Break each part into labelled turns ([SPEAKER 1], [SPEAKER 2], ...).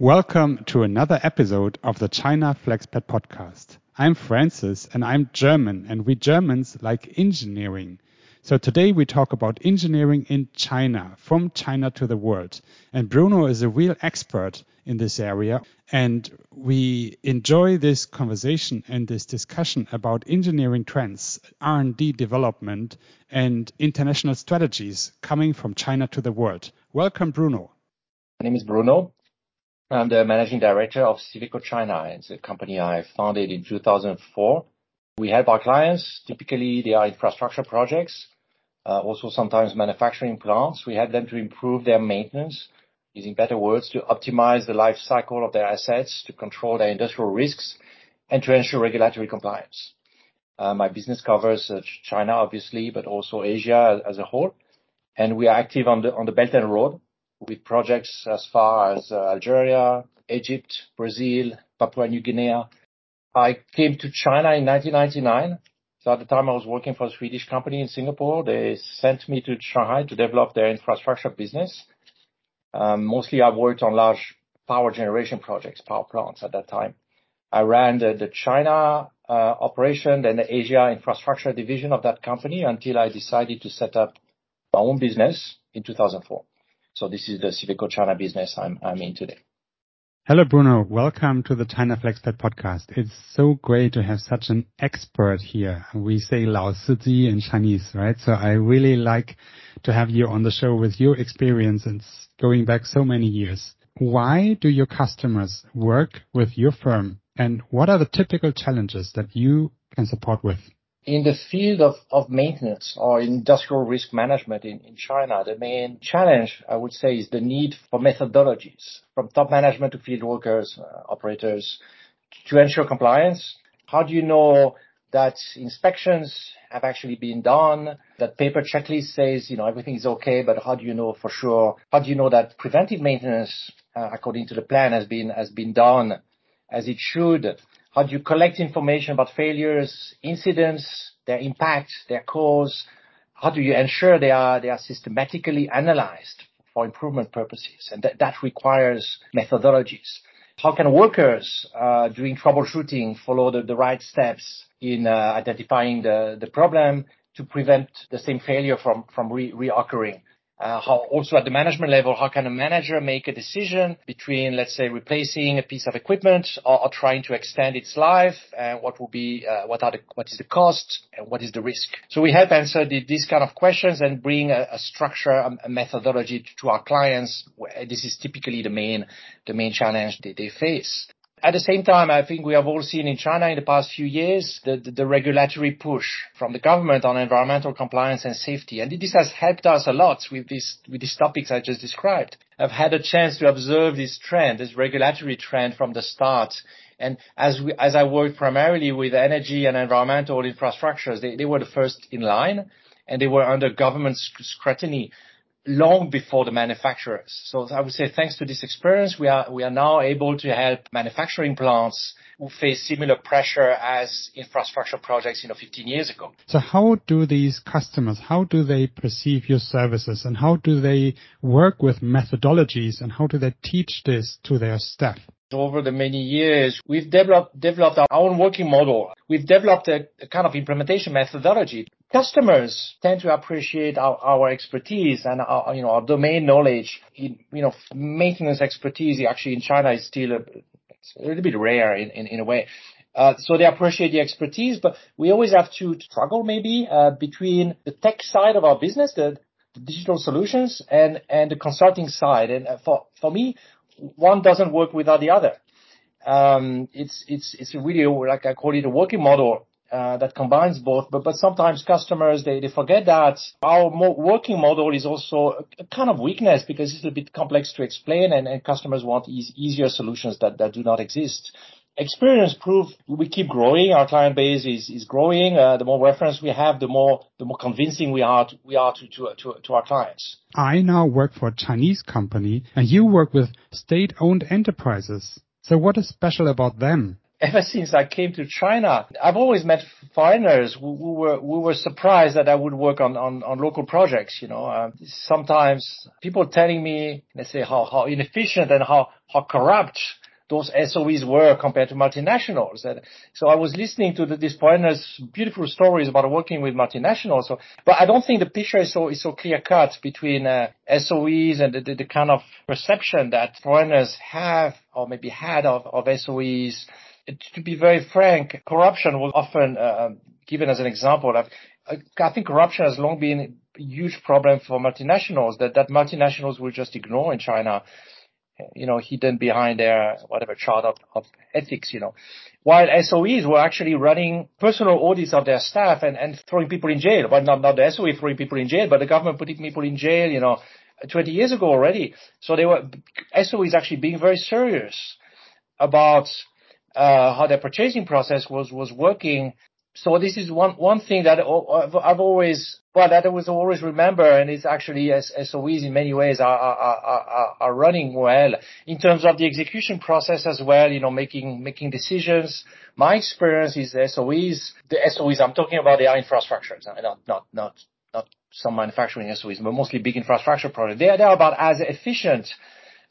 [SPEAKER 1] Welcome to another episode of the China Flexpat podcast. I'm Francis and I'm German and we Germans like engineering. So today we talk about engineering in China, from China to the world. And Bruno is a real expert in this area. And we enjoy this conversation and this discussion about engineering trends, R&D development and international strategies coming from China to the world. Welcome, Bruno.
[SPEAKER 2] My name is Bruno. I'm the managing director of Siveco China. It's a company I founded in 2004. We help our clients. Typically, they are infrastructure projects, uh, also sometimes manufacturing plants. We help them to improve their maintenance, using better words, to optimize the life cycle of their assets, to control their industrial risks, and to ensure regulatory compliance. Uh, my business covers uh, China, obviously, but also Asia as a whole. And we are active on the, on the Belt and Road, with projects as far as uh, Algeria, Egypt, Brazil, Papua New Guinea. I came to China in 1999. So at the time I was working for a Swedish company in Singapore. They sent me to Shanghai to develop their infrastructure business. Um, mostly I worked on large power generation projects, power plants at that time. I ran the, the China uh, operation, and the Asia infrastructure division of that company until I decided to set up my own business in 2004. So this is the Siveco China business I'm, I'm in today.
[SPEAKER 1] Hello, Bruno. Welcome to the China Flexpat podcast. It's so great to have such an expert here. We say Lao Siji in Chinese, right? So I really like to have you on the show with your experience and going back so many years. Why do your customers work with your firm? And what are the typical challenges that you can support with?
[SPEAKER 2] In the field of, of maintenance or industrial risk management in, in China, the main challenge, I would say, is the need for methodologies from top management to field workers, uh, operators, to ensure compliance. How do you know that inspections have actually been done, that paper checklist says, you know, everything is okay, but how do you know for sure? How do you know that preventive maintenance, uh, according to the plan, has been, has been done as it should? How do you collect information about failures, incidents, their impact, their cause? How do you ensure they are, they are systematically analyzed for improvement purposes? And that, requires methodologies. How can workers, uh, doing troubleshooting follow the, the right steps in uh, identifying the, the problem to prevent the same failure from, from re- reoccurring? Uh, how also at the management level, how can a manager make a decision between, let's say, replacing a piece of equipment or, or trying to extend its life? And what will be, uh, what are the, what is the cost and what is the risk? So we help answer the, these kind of questions and bring a, a structure, a, a, methodology to our clients. This is typically the main, the main challenge they, they face. At the same time, I think we have all seen in China in the past few years the, the, the, regulatory push from the government on environmental compliance and safety. And this has helped us a lot with, this, with these topics I just described. I've had a chance to observe this trend, this regulatory trend from the start. And as, we, as I worked primarily with energy and environmental infrastructures, they, they were the first in line and they were under government scrutiny long before the manufacturers. So I would say thanks to this experience, we are, we are now able to help manufacturing plants who face similar pressure as infrastructure projects, you know, 15 years ago.
[SPEAKER 1] So how do these customers, how do they perceive your services and how do they work with methodologies and how do they teach this to their staff?
[SPEAKER 2] Over the many years, we've developed, developed our own working model. We've developed a, a kind of implementation methodology. Customers tend to appreciate our, our expertise and our, you know, our domain knowledge. In, you know, maintenance expertise actually in China is still a, a little bit rare in, in, in a way. Uh, so they appreciate the expertise, but we always have to struggle maybe uh, between the tech side of our business, the, the, digital solutions, and and the consulting side. And uh, for for me, one doesn't work without the other. Um, it's it's it's really like I call it a working model uh, that combines both. But but sometimes customers they, they forget that our working model is also a, kind of weakness because it's a bit complex to explain, and, and customers want e- easier solutions that that do not exist. Experience prove we keep growing. Our client base is is growing. Uh, the more reference we have, the more the more convincing we are to, we are to, to to to our clients.
[SPEAKER 1] I now work for a Chinese company, and you work with state-owned enterprises. So what is special about them?
[SPEAKER 2] Ever since I came to China, I've always met foreigners who, who were who were surprised that I would work on on, on local projects. You know, uh, sometimes people telling me, they say how how inefficient and how how corrupt those SOEs were compared to multinationals. And so I was listening to the, these foreigners' beautiful stories about working with multinationals. So, but I don't think the picture is so is so clear cut between uh, SOEs and the, the, the, kind of perception that foreigners have or maybe had of, of SOEs. To be very frank, corruption was often uh, given as an example. Of, I think corruption has long been a huge problem for multinationals that, that multinationals will just ignore in China you know, hidden behind their whatever chart of, of ethics, you know. While SOEs were actually running personal audits of their staff and, and throwing people in jail. Well, not, not the SOE throwing people in jail, but the government putting people in jail, you know, 20 years ago already. So they were, SOEs actually being very serious about, uh, how their purchasing process was, was working so this is one one thing that I've always well that I was always remember, and it's actually as SOEs in many ways are, are are, are running well in terms of the execution process as well. You know, making making decisions. My experience is the SOEs. The SOEs I'm talking about they are infrastructures, not not not not some manufacturing SOEs, but mostly big infrastructure projects. They are, they are about as efficient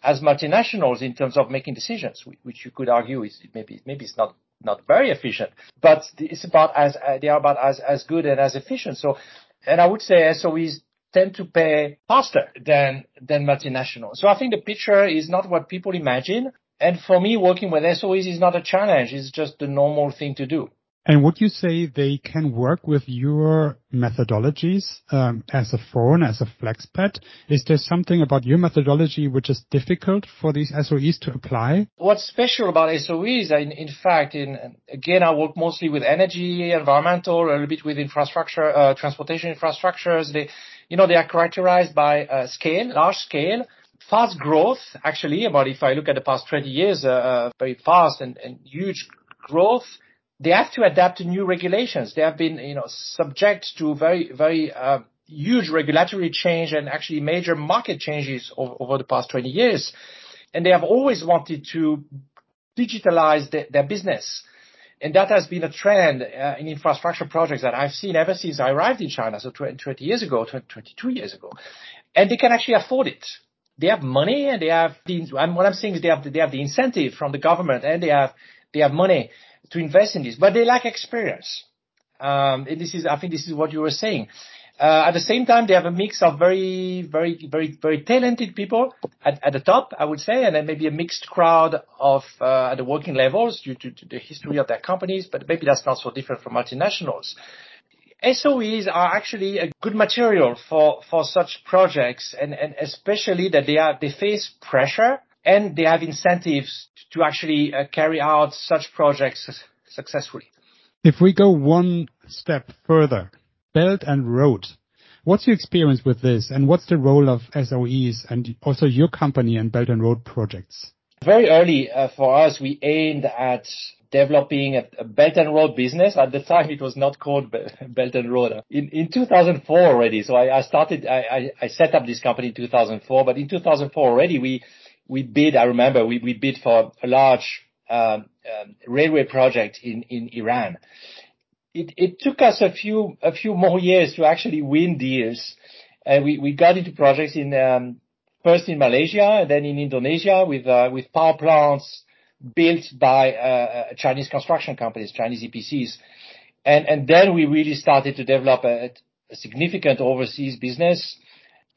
[SPEAKER 2] as multinationals in terms of making decisions, which you could argue is maybe maybe it's not not very efficient, but it's about as they are about as as good and as efficient. So, and I would say SOEs tend to pay faster than than multinationals. So I think the picture is not what people imagine. And for me, working with SOEs is not a challenge. It's just the normal thing to do.
[SPEAKER 1] And would you say they can work with your methodologies um, as a foreign, as a flexpat? Is there something about your methodology which is difficult for these SOEs to apply?
[SPEAKER 2] What's special about SOEs, in, fact, in, again, I work mostly with energy, environmental, a little bit with infrastructure, uh, transportation infrastructures. They, you know, they are characterized by uh, scale, large scale, fast growth, actually, about if I look at the past 20 years, uh, very fast and huge growth they have to adapt to new regulations. They have been, you know, subject to very, very uh, huge regulatory change and actually major market changes over, over, the past 20 years. And they have always wanted to digitalize the, their business. And that has been a trend uh, in infrastructure projects that I've seen ever since I arrived in China, so 20, 20 years ago, 20, 22 years ago. And they can actually afford it. They have money and they have the, and what I'm saying is they have, they have the incentive from the government and they have, they have money to invest in this, but they lack experience. Um, and this is, I think this is what you were saying. Uh, at the same time, they have a mix of very, very, very, very talented people at, at the top, I would say, and then maybe a mixed crowd of uh, at the working levels due to, to, the history of their companies. But maybe that's not so different from multinationals. SOEs are actually a good material for, for such projects, and, and especially that they are they face pressure and they have incentives to actually uh, carry out such projects successfully.
[SPEAKER 1] If we go one step further, Belt and Road, what's your experience with this and what's the role of SOEs and also your company and Belt and Road projects?
[SPEAKER 2] Very early uh, for us, we aimed at developing a, a, Belt and Road business. At the time, it was not called Belt and Road. In, in 2004 already, so I, I started, I, I, set up this company in 2004, but in 2004 already, we we bid, I remember, we, bid for a large um, um, railway project in, in Iran. It, it took us a few, a few more years to actually win deals. And we, we got into projects in, um, first in Malaysia and then in Indonesia with, uh, with power plants built by, uh, uh Chinese construction companies, Chinese EPCs. And, and then we really started to develop a, significant overseas business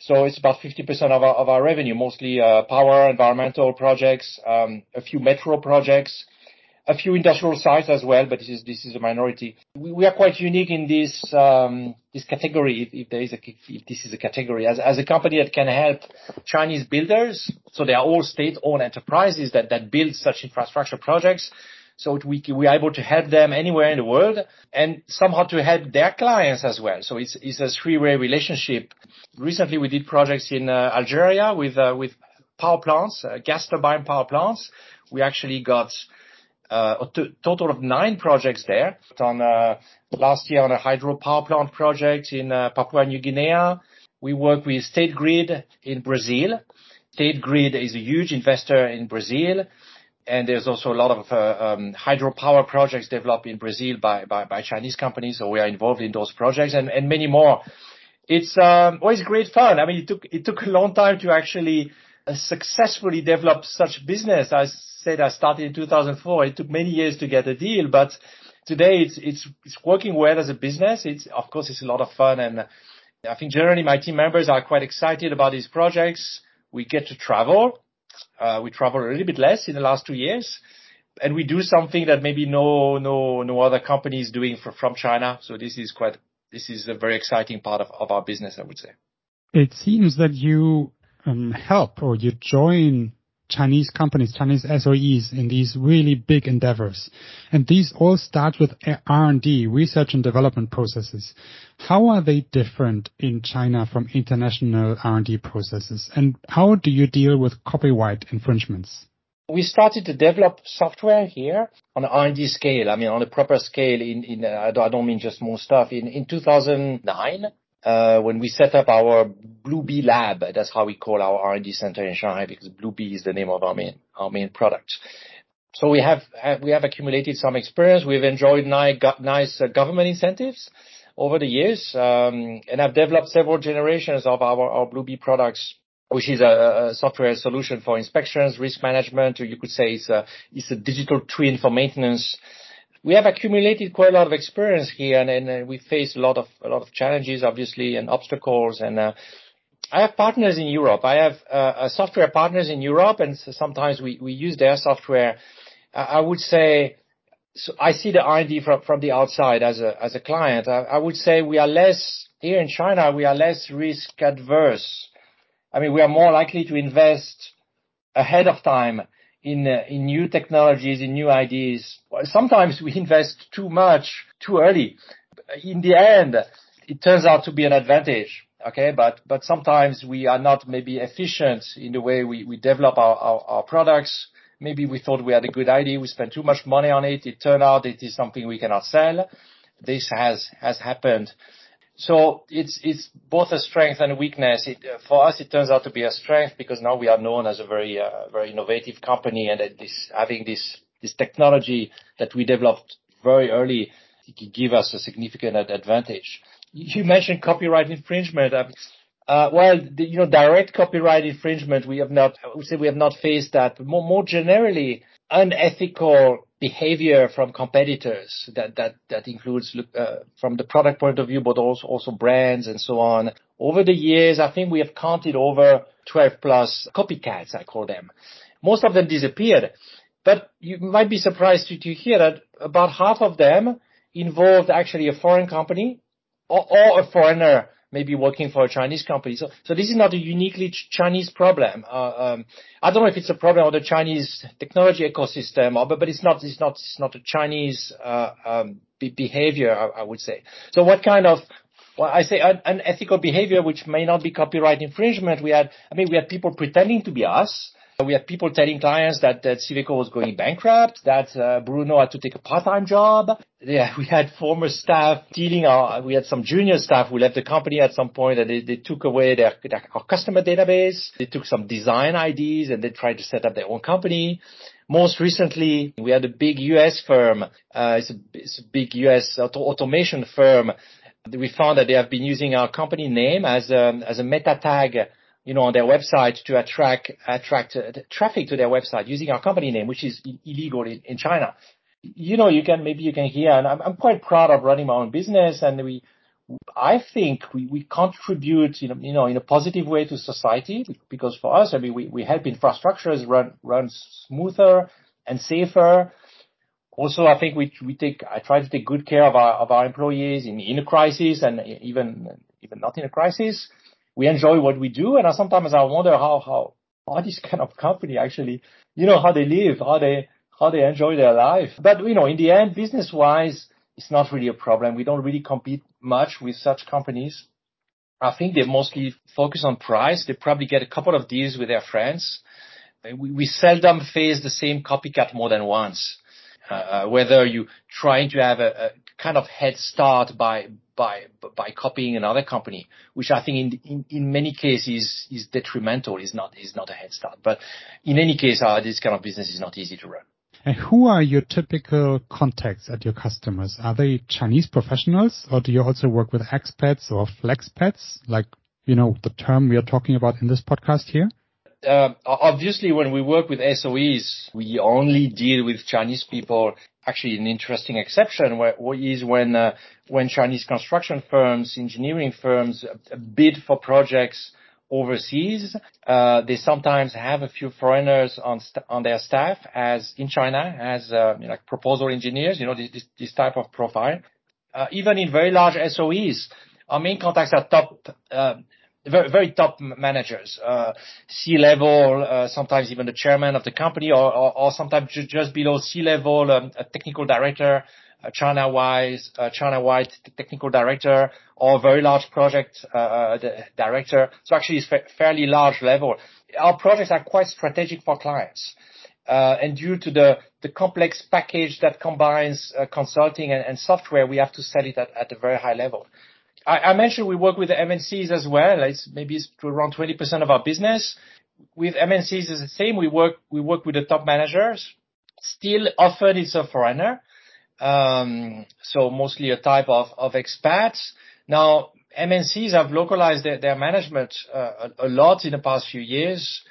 [SPEAKER 2] So it's about 50% of our revenue, mostly uh, power, environmental projects, um, a few metro projects, a few industrial sites as well, but this is a minority. We are quite unique in this um, this category, if this is a category, as a company that can help Chinese builders. So They are all state-owned enterprises that that build such infrastructure projects so we, we are able to help them anywhere in the world and somehow to help their clients as well. So it's, it's a three-way relationship. Recently we did projects in uh, Algeria with, uh, with power plants, uh, gas turbine power plants. We actually got uh, a t- total of nine projects there. On uh, last year on a hydropower plant project in uh, Papua New Guinea. We work with State Grid in Brazil. State Grid is a huge investor in Brazil and there's also a lot of uh, um, hydropower projects developed in Brazil by, by, by Chinese companies. So we are involved in those projects and, and many more. It's um, always great fun. I mean, it took it took a long time to actually uh, successfully develop such business. I said I started in 2004. It took many years to get a deal, but today it's it's it's working well as a business. It's of course it's a lot of fun, and I think generally my team members are quite excited about these projects. We get to travel. Uh, we travel a little bit less in the last two years, and we do something that maybe no no no other company is doing for, from China. So this is quite this is a very exciting part of, of our business, I would say.
[SPEAKER 1] It seems that you um, help or you join Chinese companies, Chinese SOEs in these really big endeavors. And these all start with R&D, research and development processes. How are they different in China from international R&D processes? And how do you deal with copyright infringements?
[SPEAKER 2] We started to develop software here on an R&D scale. I mean, on a proper scale in, in uh, I don't mean just small stuff. In, in 2009, uh, when we set up our Blue Bee lab, that's how we call our R&D center in Shanghai because Blue Bee is the name of our main, our main product. So we have, we have accumulated some experience. We've enjoyed nice, uh, government incentives over the years, um, and have developed several generations of our, our Blue Bee products which is a, software solution for inspections, risk management, or you could say it's a, it's a digital twin for maintenance we have accumulated quite a lot of experience here, and, we face a lot of a lot of challenges, obviously, and obstacles. And uh, I have partners in Europe. I have uh, software partners in Europe, and so sometimes we we use their software. I would say. So I see the R&D from, from the outside as a as a client. I would say we are less here in China. We are less risk adverse. I mean, we are more likely to invest ahead of time in uh, in new technologies, in new ideas. Sometimes we invest too much too early. In the end, it turns out to be an advantage. Okay, but but sometimes we are not maybe efficient in the way we, we develop our, our, our products. Maybe we thought we had a good idea. We spent too much money on it. It turned out it is something we cannot sell. This has has happened. So it's it's both a strength and a weakness. For us, it turns out to be a strength because now we are known as a very uh, very innovative company, and this having this this technology that we developed very early give us a significant advantage. You mentioned copyright infringement. Uh, uh, well, you know, direct copyright infringement, we have not. I would say we have not faced that. More, more generally, unethical behavior from competitors that that that includes uh, from the product point of view, but also also brands and so on. Over the years, I think we have counted over 12 plus copycats, I call them. Most of them disappeared, but you might be surprised to, hear that about half of them involved actually a foreign company or a foreigner maybe working for a Chinese company. So, so this is not a uniquely Chinese problem. Uh, um, I don't know if it's a problem of the Chinese technology ecosystem, or, but, but it's not, it's not, it's not a Chinese, uh, um, be- behavior, I, I, would say. So what kind of, well, I say un- unethical behavior, which may not be copyright infringement. We had, I mean, we had people pretending to be us, we had people telling clients that, that Siveco was going bankrupt, that uh, Bruno had to take a part-time job. Yeah, we had former staff stealing our, we had some junior staff who left the company at some point and they, they took away their, their, our customer database. They took some design IDs and they tried to set up their own company. Most recently, we had a big US firm, uh, it's, a, it's a big US auto- automation firm. We found that they have been using our company name as a, as a meta tag you know, on their website to attract attract uh, traffic to their website using our company name, which is illegal in, in China. You know, you can maybe you can hear, and I'm, I'm quite proud of running my own business, and we, I think we, we contribute, you know, you know, in a positive way to society because for us, I mean, we, we help infrastructures run run smoother and safer. Also, I think we we take I try to take good care of our of our employees in in a crisis and even even not in a crisis we enjoy what we do. And sometimes I wonder how, how, how this kind of company actually, you know, how they live, how they, how they enjoy their life. But, you know, in the end, business wise, it's not really a problem. We don't really compete much with such companies. I think they mostly focus on price. They probably get a couple of deals with their friends. We, we seldom face the same copycat more than once. Uh, whether you trying to have a, a kind of head start by by by copying another company, which I think in in, in many cases is detrimental, is not is not a head start. But in any case, uh, this kind of business is not easy to run.
[SPEAKER 1] And who are your typical contacts at your customers? Are they Chinese professionals, or do you also work with expats or flexpats, like you know the term we are talking about in this podcast here?
[SPEAKER 2] Uh, obviously, when we work with SOEs, we only deal with Chinese people. Actually, an interesting exception where, is when uh, when Chinese construction firms, engineering firms bid for projects overseas. Uh, they sometimes have a few foreigners on st- on their staff as in China as uh, you know, like proposal engineers. You know this this, type of profile. Uh, even in very large SOEs, our main contacts are top. Uh, very, very top managers, uh, C-level, uh, sometimes even the chairman of the company, or, or, or sometimes ju- just below C-level, um, a technical director, China-wise, China-wide technical director or very large project uh, uh, director. So Actually it's fairly large level. Our projects are quite strategic for clients. Uh, and Due to the complex package that combines consulting and software, we have to sell it at a very high level. I mentioned we work with the MNCs as well. It's maybe it's around 20% of our business. With MNCs, it's the same. We work we work with the top managers. Still often it's a foreigner. Um, so mostly a type of, of expats. Now, MNCs have localized their, management uh, a, lot in the past few years.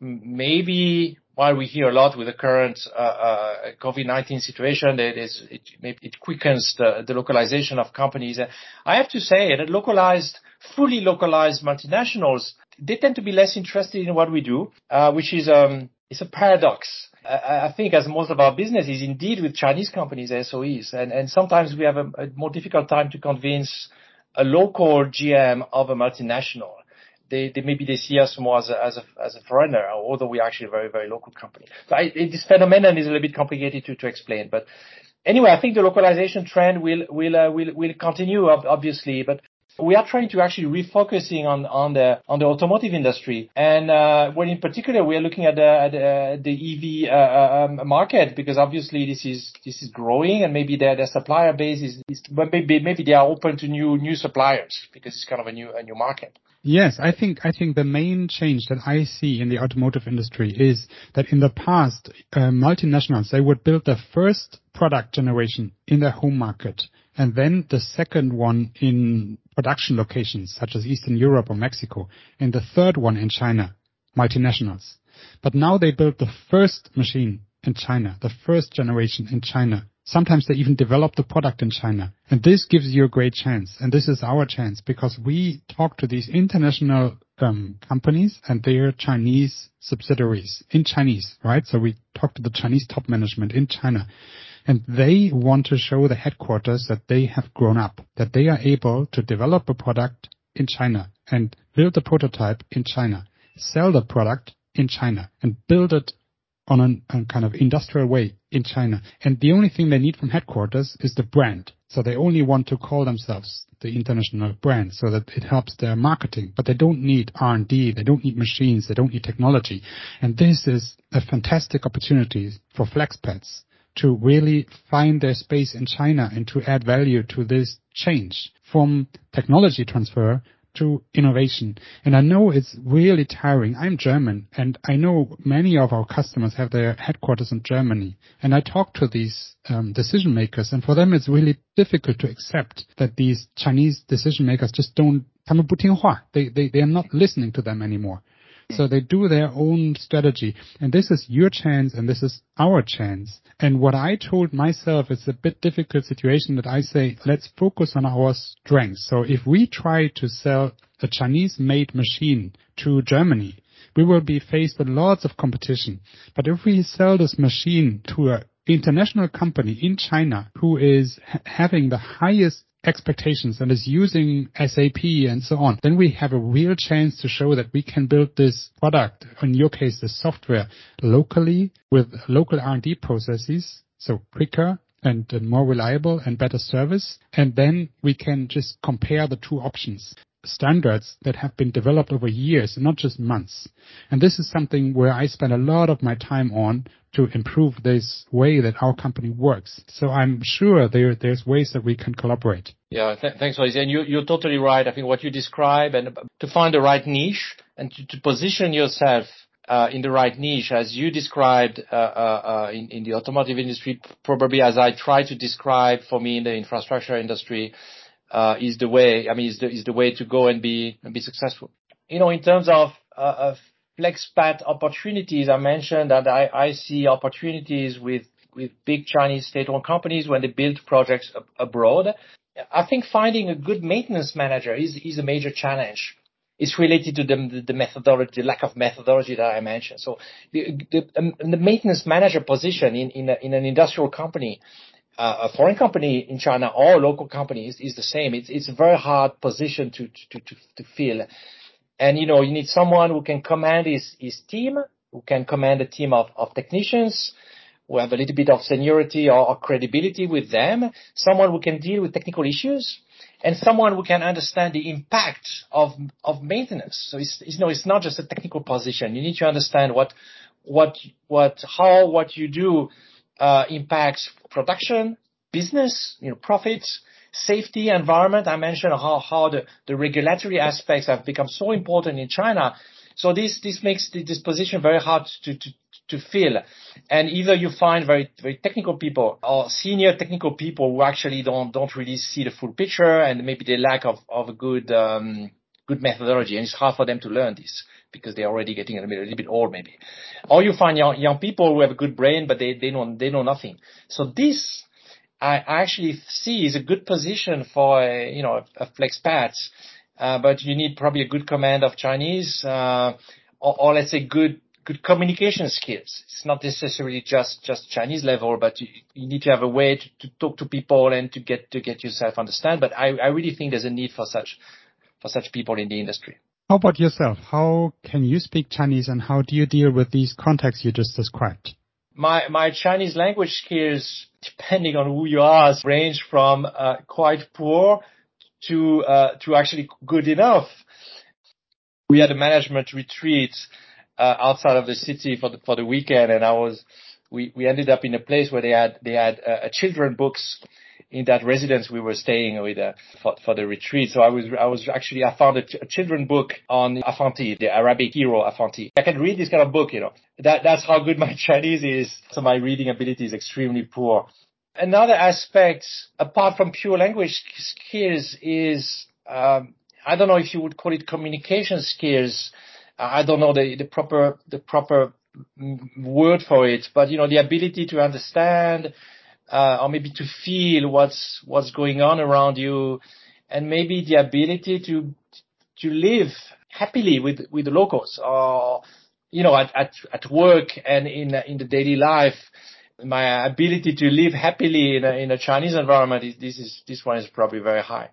[SPEAKER 2] Maybe while we hear a lot with the current uh, uh, COVID-19 situation, it, is, it, it quickens the, localization of companies. I have to say that localized, fully localized multinationals, they tend to be less interested in what we do, uh, which is um, it's a paradox. I think as most of our business is indeed with Chinese companies, SOEs, and, sometimes we have a, more difficult time to convince a local GM of a multinational. They, they maybe they see us more as a, as a, as a foreigner, although we're actually a very, very local company. So I, this phenomenon is a little bit complicated to, to explain, but anyway, I think the localization trend will, will, uh, will, will continue, obviously, but we are trying to actually refocusing on, on the on the automotive industry, and uh, when in particular we are looking at the at, uh, the EV uh, um, market because obviously this is this is growing, and maybe their their supplier base is, is maybe maybe they are open to new new suppliers because it's kind of a new a new market.
[SPEAKER 1] Yes, I think I think the main change that I see in the automotive industry is that in the past, uh, multinationals they would build the first product generation in their home market and then the second one in production locations such as Eastern Europe or Mexico, and the third one in China, multinationals. But now they build the first machine in China, the first generation in China. Sometimes they even develop the product in China. And this gives you a great chance. And this is our chance because we talk to these international um, companies and their Chinese subsidiaries in Chinese, right? So we talk to the Chinese top management in China and they want to show the headquarters that they have grown up, that they are able to develop a product in China and build a prototype in China, sell the product in China, and build it on a kind of industrial way in China. And the only thing they need from headquarters is the brand. So they only want to call themselves the international brand so that it helps their marketing. But they don't need R&D, they don't need machines, they don't need technology. And this is a fantastic opportunity for flexpats to really find their space in China and to add value to this change from technology transfer to innovation. And I know it's really tiring. I'm German and I know many of our customers have their headquarters in Germany. And I talk to these um, decision makers and for them it's really difficult to accept that these Chinese decision makers just don't, they, they, they are not listening to them anymore. So they do their own strategy. And this is your chance and this is our chance. And what I told myself is a bit difficult situation that I say, let's focus on our strengths. So if we try to sell a Chinese made machine to Germany, we will be faced with lots of competition. But if we sell this machine to an international company in China who is ha- having the highest expectations and is using SAP and so on, then we have a real chance to show that we can build this product, in your case, the software, locally with local R&D processes, so quicker and more reliable and better service. And then we can just compare the two options. Standards that have been developed over years, not just months. And this is something where I spend a lot of my time on to improve this way that our company works. So I'm sure there, there's ways that we can collaborate.
[SPEAKER 2] Yeah, th- thanks, Luis. And you, you're totally right. I think what you describe and to find the right niche and to, to position yourself uh, in the right niche, as you described uh, uh, uh in, in, the automotive industry, probably as I try to describe for me in the infrastructure industry, is the way. I mean, is the is the way to go and be and be successful. You know, in terms of, uh, of Flexpat opportunities, I mentioned that I, I see opportunities with with big Chinese state-owned companies when they build projects ab- abroad. I think finding a good maintenance manager is is a major challenge It's related to the, the methodology, the lack of methodology that I mentioned. So the, the, um, the maintenance manager position in, an industrial company, uh, a foreign company in China or local company is, is the same. It's, it's a very hard position to, to, to, to fill. And, you know, you need someone who can command his, his team, who can command a team of, of technicians, who have a little bit of seniority or, or credibility with them, someone who can deal with technical issues, and someone who can understand the impact of of maintenance. So it's, it's, you know it's not just a technical position. You need to understand what what what how what you do uh, impacts production, business, you know, profits, safety, environment. I mentioned how how the, the regulatory aspects have become so important in China. So this this makes this position very hard to to fill. And either you find very, very technical people or senior technical people who actually don't, don't really see the full picture and maybe they lack of, of a good, um, good methodology. And it's hard for them to learn this because they're already getting a little, bit old maybe. Or you find young, young people who have a good brain, but they, they know, they know nothing. So this, I actually see is a good position for a, you know, a, a Flexpat. Uh, but you need probably a good command of Chinese, uh, or, or let's say good good communication skills. It's not necessarily just just Chinese level, but you, you need to have a way to, to, talk to people and to get to get yourself understand. But I, I really think there's a need for such for such people in the industry.
[SPEAKER 1] How about yourself? How can you speak Chinese, and how do you deal with these contexts you just described?
[SPEAKER 2] My my Chinese language skills, depending on who you ask, range from uh, quite poor to uh, to actually good enough. We had a management retreat uh, outside of the city for the for the weekend, and I was we we ended up in a place where they had they had uh, children books in that residence we were staying with uh, for, for the retreat. So I was I was actually I found a, ch- a children book on Afanti, the Arabic hero Afanti. I can read this kind of book, you know. That that's how good my Chinese is. So my reading ability is extremely poor. Another aspect, apart from pure language skills, is um, I don't know if you would call it communication skills I don't know the, the proper the proper word for it, but you know the ability to understand uh, or maybe to feel what's what's going on around you, and maybe the ability to to live happily with with the locals or you know at at, at work and in in the daily life. My ability to live happily in a, in a Chinese environment is this is this one is probably very high.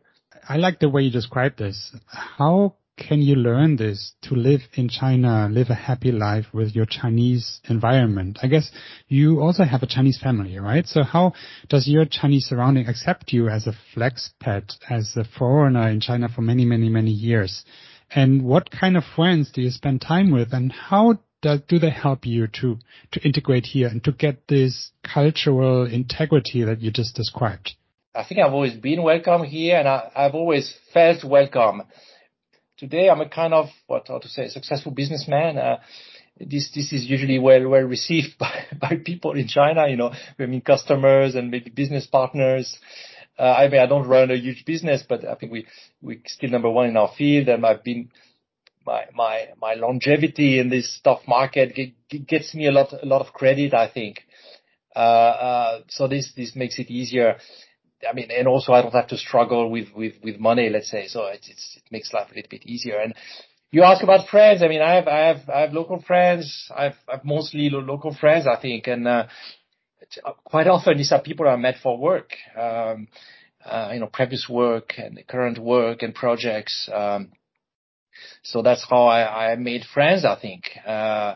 [SPEAKER 1] I like the way you describe this. How can you learn this to live in China, live a happy life with your Chinese environment? I guess you also have a Chinese family, right? So how does your Chinese surrounding accept you as a Flexpat, as a foreigner in China for many, many, many years? And what kind of friends do you spend time with and how do, do they help you to, to integrate here and to get this cultural integrity that you just described?
[SPEAKER 2] I think I've always been welcome here and I, I've always felt welcome today I'm a kind of what how to say successful businessman. Uh, this this is usually well well received by by people in China. You know, I mean customers and maybe business partners. Uh, I mean, I don't run a huge business, but I think we we still number one in our field, and I've been my my my longevity in this stock market gets me a lot a lot of credit. I think. Uh, uh, so this this makes it easier. I mean, and also I don't have to struggle with, with, with money, let's say. So it, it's, it makes life a little bit easier. And you ask about friends. I mean, I have, I have, I have local friends. I've, I've mostly local friends, I think. And, uh, quite often these are people I met for work, um, uh, you know, previous work and current work and projects. Um, so that's how I, I made friends, I think. Uh,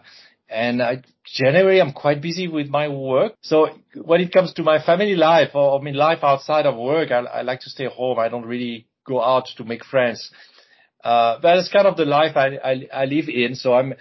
[SPEAKER 2] and I, generally I'm quite busy with my work. So when it comes to my family life or I mean life outside of work, I, I like to stay home. I don't really go out to make friends. Uh, but it's kind of the life I, I, I live in. So I'm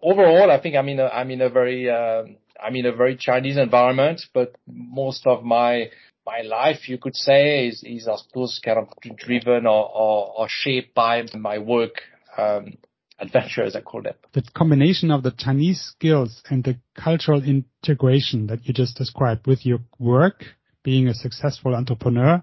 [SPEAKER 2] overall, I think I'm in a, I'm in a very, uh, I'm in a very Chinese environment, but most of my, my life, you could say, is, is I suppose kind of driven or, or, or shaped by my work, um, adventure, as I call it.
[SPEAKER 1] The combination of the Chinese skills and the cultural integration that you just described with your work, being a successful entrepreneur,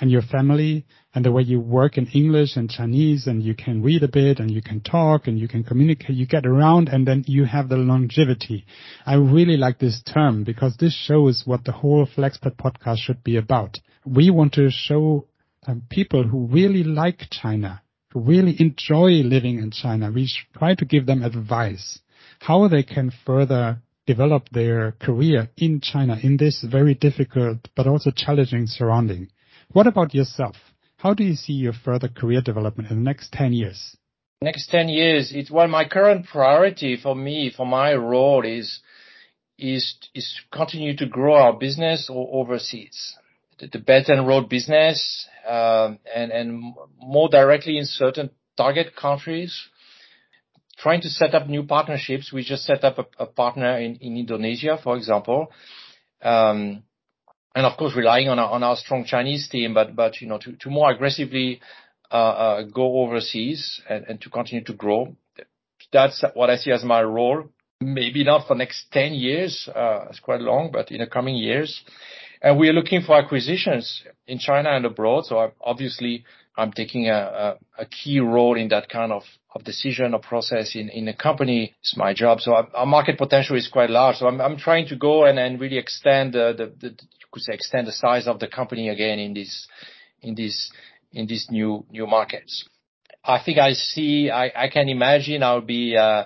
[SPEAKER 1] and your family and the way you work in English and Chinese and you can read a bit and you can talk and you can communicate, you get around and then you have the longevity. I really like this term because this shows what the whole Flexpat podcast should be about. We want to show um, people who really like China, really enjoy living in China. We try to give them advice how they can further develop their career in China in this very difficult but also challenging surrounding. What about yourself? How do you see your further career development in the next 10 years?
[SPEAKER 2] Next 10 years, it's well, my current priority for me, for my role is, is, is continue to grow our business overseas. The, Belt and Road business, um, and, and more directly in certain target countries, trying to set up new partnerships. We just set up a, partner in, in Indonesia, for example. Um, and of course relying on our, on our strong Chinese team, but, but, you know, to, more aggressively, uh, uh, go overseas and, to continue to grow. That's what I see as my role. Maybe not for next 10 years, uh, it's quite long, but in the coming years. And we are looking for acquisitions in China and abroad. So obviously I'm taking a, a, key role in that kind of, of decision or process in, in a company. It's my job. So our, market potential is quite large. So I'm, I'm trying to go and, really extend the, the, the could say extend the size of the company again in this in this in these new new markets. I think I see I, I can imagine I'll be uh,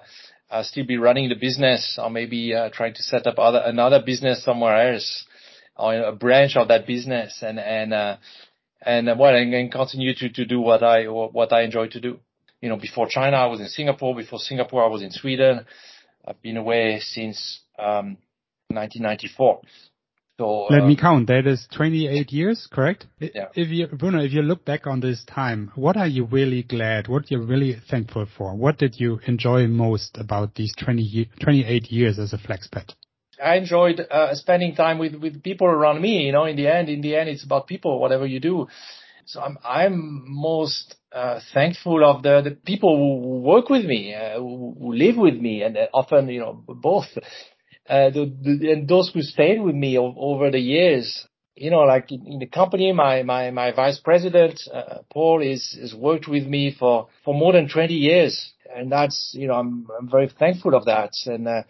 [SPEAKER 2] I'll still be running the business or maybe uh, trying to set up other another business somewhere else or a branch of that business and and uh, and uh, well and, and continue to to do what I what I enjoy to do. You know, before China I was in Singapore. Before Singapore I was in Sweden. I've been away since um, 1994.
[SPEAKER 1] So Let me uh, count. That is 28 years, correct?
[SPEAKER 2] Yeah.
[SPEAKER 1] If you, Bruno, if you look back on this time, what are you really glad? What you're really thankful for? What did you enjoy most about these 20, 28 years as a Flexpat?
[SPEAKER 2] I enjoyed uh, spending time with, with people around me. You know, in the end, in the end, it's about people, whatever you do. So I'm, I'm most uh, thankful of the, the people who work with me, uh, who, live with me, and often, you know, both uh, the, the, and those who stayed with me over the years, you know, like in, in the company, my, my, my vice president, uh, Paul is, has worked with me for, for more than 20 years. And that's, you know, I'm, I'm very thankful of that. Uh, and, uh,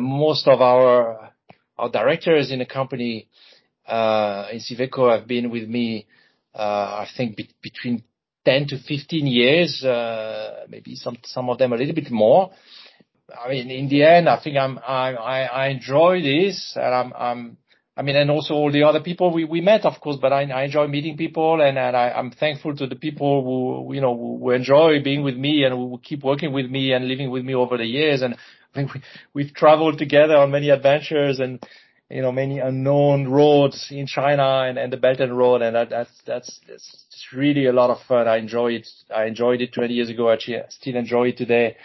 [SPEAKER 2] most of our, our directors in the company, uh, in Siveco have been with me, uh, I think be- between 10 to 15 years, uh, maybe some, some of them a little bit more. I mean, in the end, I think I'm, I, enjoy this and I'm, I'm, I mean, and also all the other people we, we met, of course, but I, I enjoy meeting people and, and I, I'm thankful to the people who, you know, who enjoy being with me and who keep working with me and living with me over the years. I we, we've traveled together on many adventures and, you know, many unknown roads in China and, and the Belt and Road. And that, that's, that's, that's really a lot of fun. I enjoy it. I enjoyed it 20 years ago. I still enjoy it today.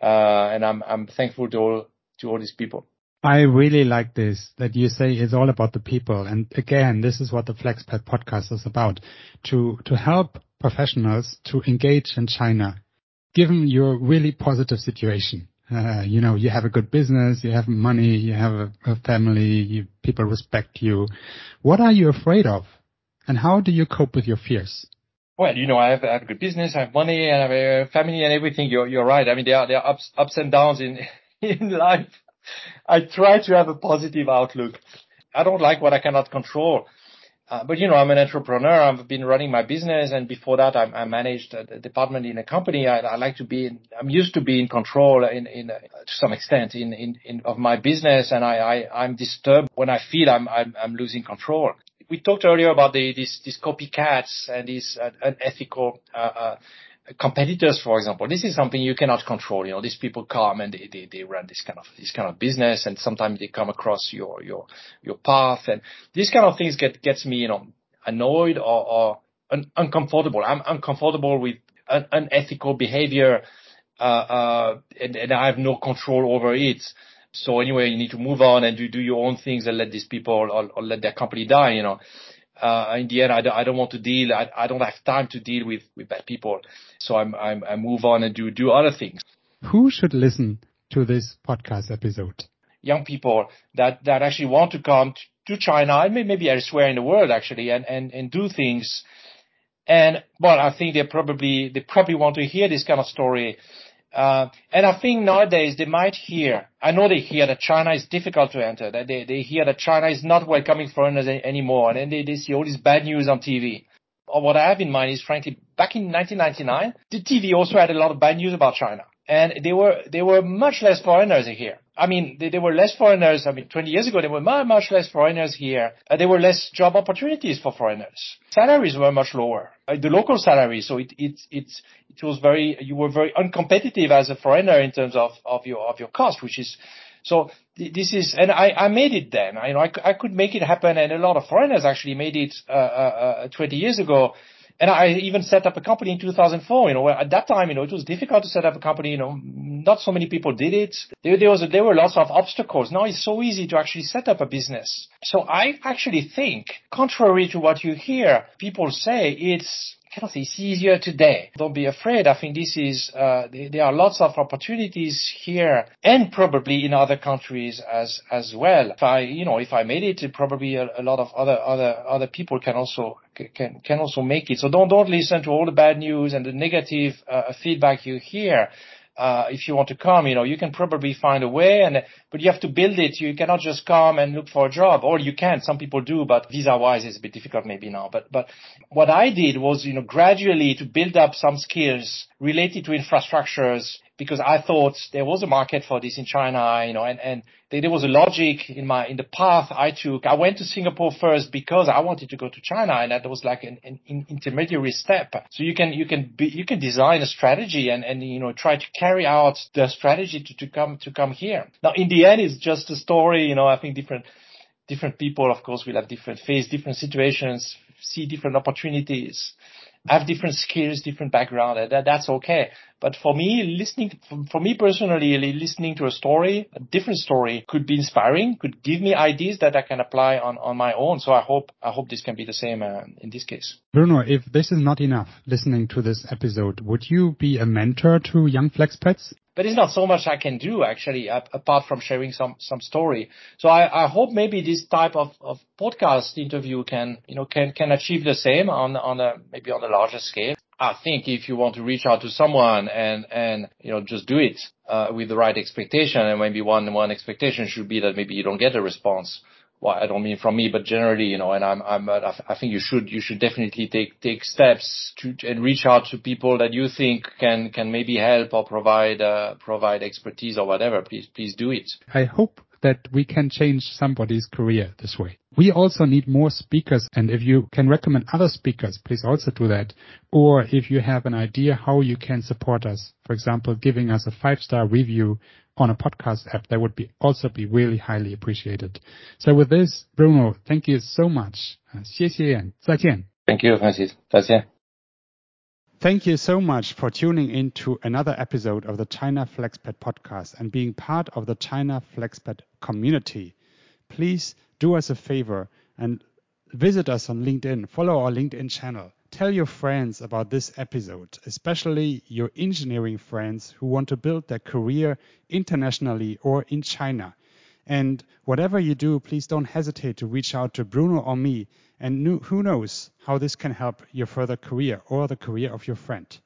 [SPEAKER 2] Uh, and I'm I'm thankful to all to all these people.
[SPEAKER 1] I really like this that you say it's all about the people. And again, this is what the Flexpat podcast is about to, to help professionals to engage in China, given your really positive situation. Uh, you know, you have a good business, you have money, you have a, family, people respect you. What are you afraid of? And how do you cope with your fears?
[SPEAKER 2] Well, you know, I have, I have a good business, I have money, I have a family and everything. You're, you're right. I mean, there are, there are ups, ups and downs in, in life. I try to have a positive outlook. I don't like what I cannot control. Uh, but you know, I'm an entrepreneur. I've been running my business, and before that, I, I managed a department in a company. I, I like to be. In, I'm used to be in control, in, in uh, to some extent, in, in, in of my business, and I, I I'm disturbed when I feel I'm I'm, I'm losing control we talked earlier about the, these, these copycats and these uh, unethical uh, uh, competitors, for example. This is something you cannot control. You know, these people come and they, they, they run this kind of this kind of business, and sometimes they come across your your your path, and these kind of things get gets me you know annoyed or, or un- uncomfortable. I'm uncomfortable with un- unethical behavior, uh, uh, and, and I have no control over it. So anyway, you need to move on and do, do your own things and let these people or, or let their company die, you know. Uh, in the end, I don't, I don't want to deal, I, I don't have time to deal with, with bad people. So I'm, I'm, I move on and do, do other things.
[SPEAKER 1] Who should listen to this podcast episode?
[SPEAKER 2] Young people that, that actually want to come to, to China and maybe elsewhere in the world actually and, and, and do things. And, well, I think they probably, they probably want to hear this kind of story uh, and I think nowadays they might hear, I know they hear that China is difficult to enter, that they, they hear that China is not welcoming foreigners any, anymore, and then they, they see all this bad news on TV. Or what I have in mind is frankly, back in 1999, the TV also had a lot of bad news about China. And they were, they were much less foreigners here. I mean, they, were less foreigners. I mean, 20 years ago, there were much, much less foreigners here. Uh, there were less job opportunities for foreigners. Salaries were much lower. Uh, the local salary. So it, it, it, it was very, you were very uncompetitive as a foreigner in terms of, of your, of your cost, which is, so this is, and I, I made it then. I, you know, I, I could make it happen, and a lot of foreigners actually made it uh, uh, uh 20 years ago. And I even set up a company in 2004. You know, at that time, you know, it was difficult to set up a company. You know, not so many people did it. There, there was, a, there were lots of obstacles. Now it's so easy to actually set up a business. So I actually think, contrary to what you hear people say, it's cannot say it's easier today. Don't be afraid. I think this is, uh, there are lots of opportunities here and probably in other countries as, as well. If I, you know, if I made it, probably a, a lot of other, other, other people can also, can, can also make it. So don't, don't listen to all the bad news and the negative uh, feedback you hear uh, if you want to come, you know, you can probably find a way and, but you have to build it. You cannot just come and look for a job or you can. Some people do, but visa wise it's a bit difficult maybe now. But, but what I did was, you know, gradually to build up some skills related to infrastructures because I thought there was a market for this in China, you know, and, and there was a logic in my, in the path I took. I went to Singapore first because I wanted to go to China and that was like an, an intermediary step. So you can, you can be, you can design a strategy and, and, you know, try to carry out the strategy to, to come, to come here. Now in the end, it's just a story, you know, I think different, different people, of course, will have different face, different situations, see different opportunities have different skills, different background. That, that's okay. But for me, listening, for me personally, listening to a story, a different story could be inspiring, could give me ideas that I can apply on, on my own. So I hope, I hope this can be the same uh, in this case.
[SPEAKER 1] Bruno, if this is not enough, listening to this episode, would you be a mentor to young flexpats?
[SPEAKER 2] But it's not so much I can do actually apart from sharing some some story. So I, I hope maybe this type of, of podcast interview can you know can can achieve the same on on a maybe on a larger scale. I think if you want to reach out to someone and and you know just do it uh, with the right expectation, and maybe one one expectation should be that maybe you don't get a response well, I don't mean from me, but generally, you know, and I'm, I'm, uh, I think you should, you should definitely take, take steps to, and reach out to people that you think can, can maybe help or provide, uh, provide expertise or whatever. Please, please do it.
[SPEAKER 1] I hope that we can change somebody's career this way. We also need more speakers, and if you can recommend other speakers, please also do that. Or if you have an idea how you can support us, for example, giving us a five-star review on a podcast app, that would be also be really highly appreciated. So with this, Bruno, thank you so much. 谢谢，再见.
[SPEAKER 2] Thank you, Francis. 再见.
[SPEAKER 1] Thank you so much for tuning in to another episode of the China Flexpat podcast and being part of the China Flexpat community. Please do us a favor and visit us on LinkedIn, follow our LinkedIn channel. Tell your friends about this episode, especially your engineering friends who want to build their career internationally or in China. And whatever you do, please don't hesitate to reach out to Bruno or me and who knows how this can help your further career or the career of your friend.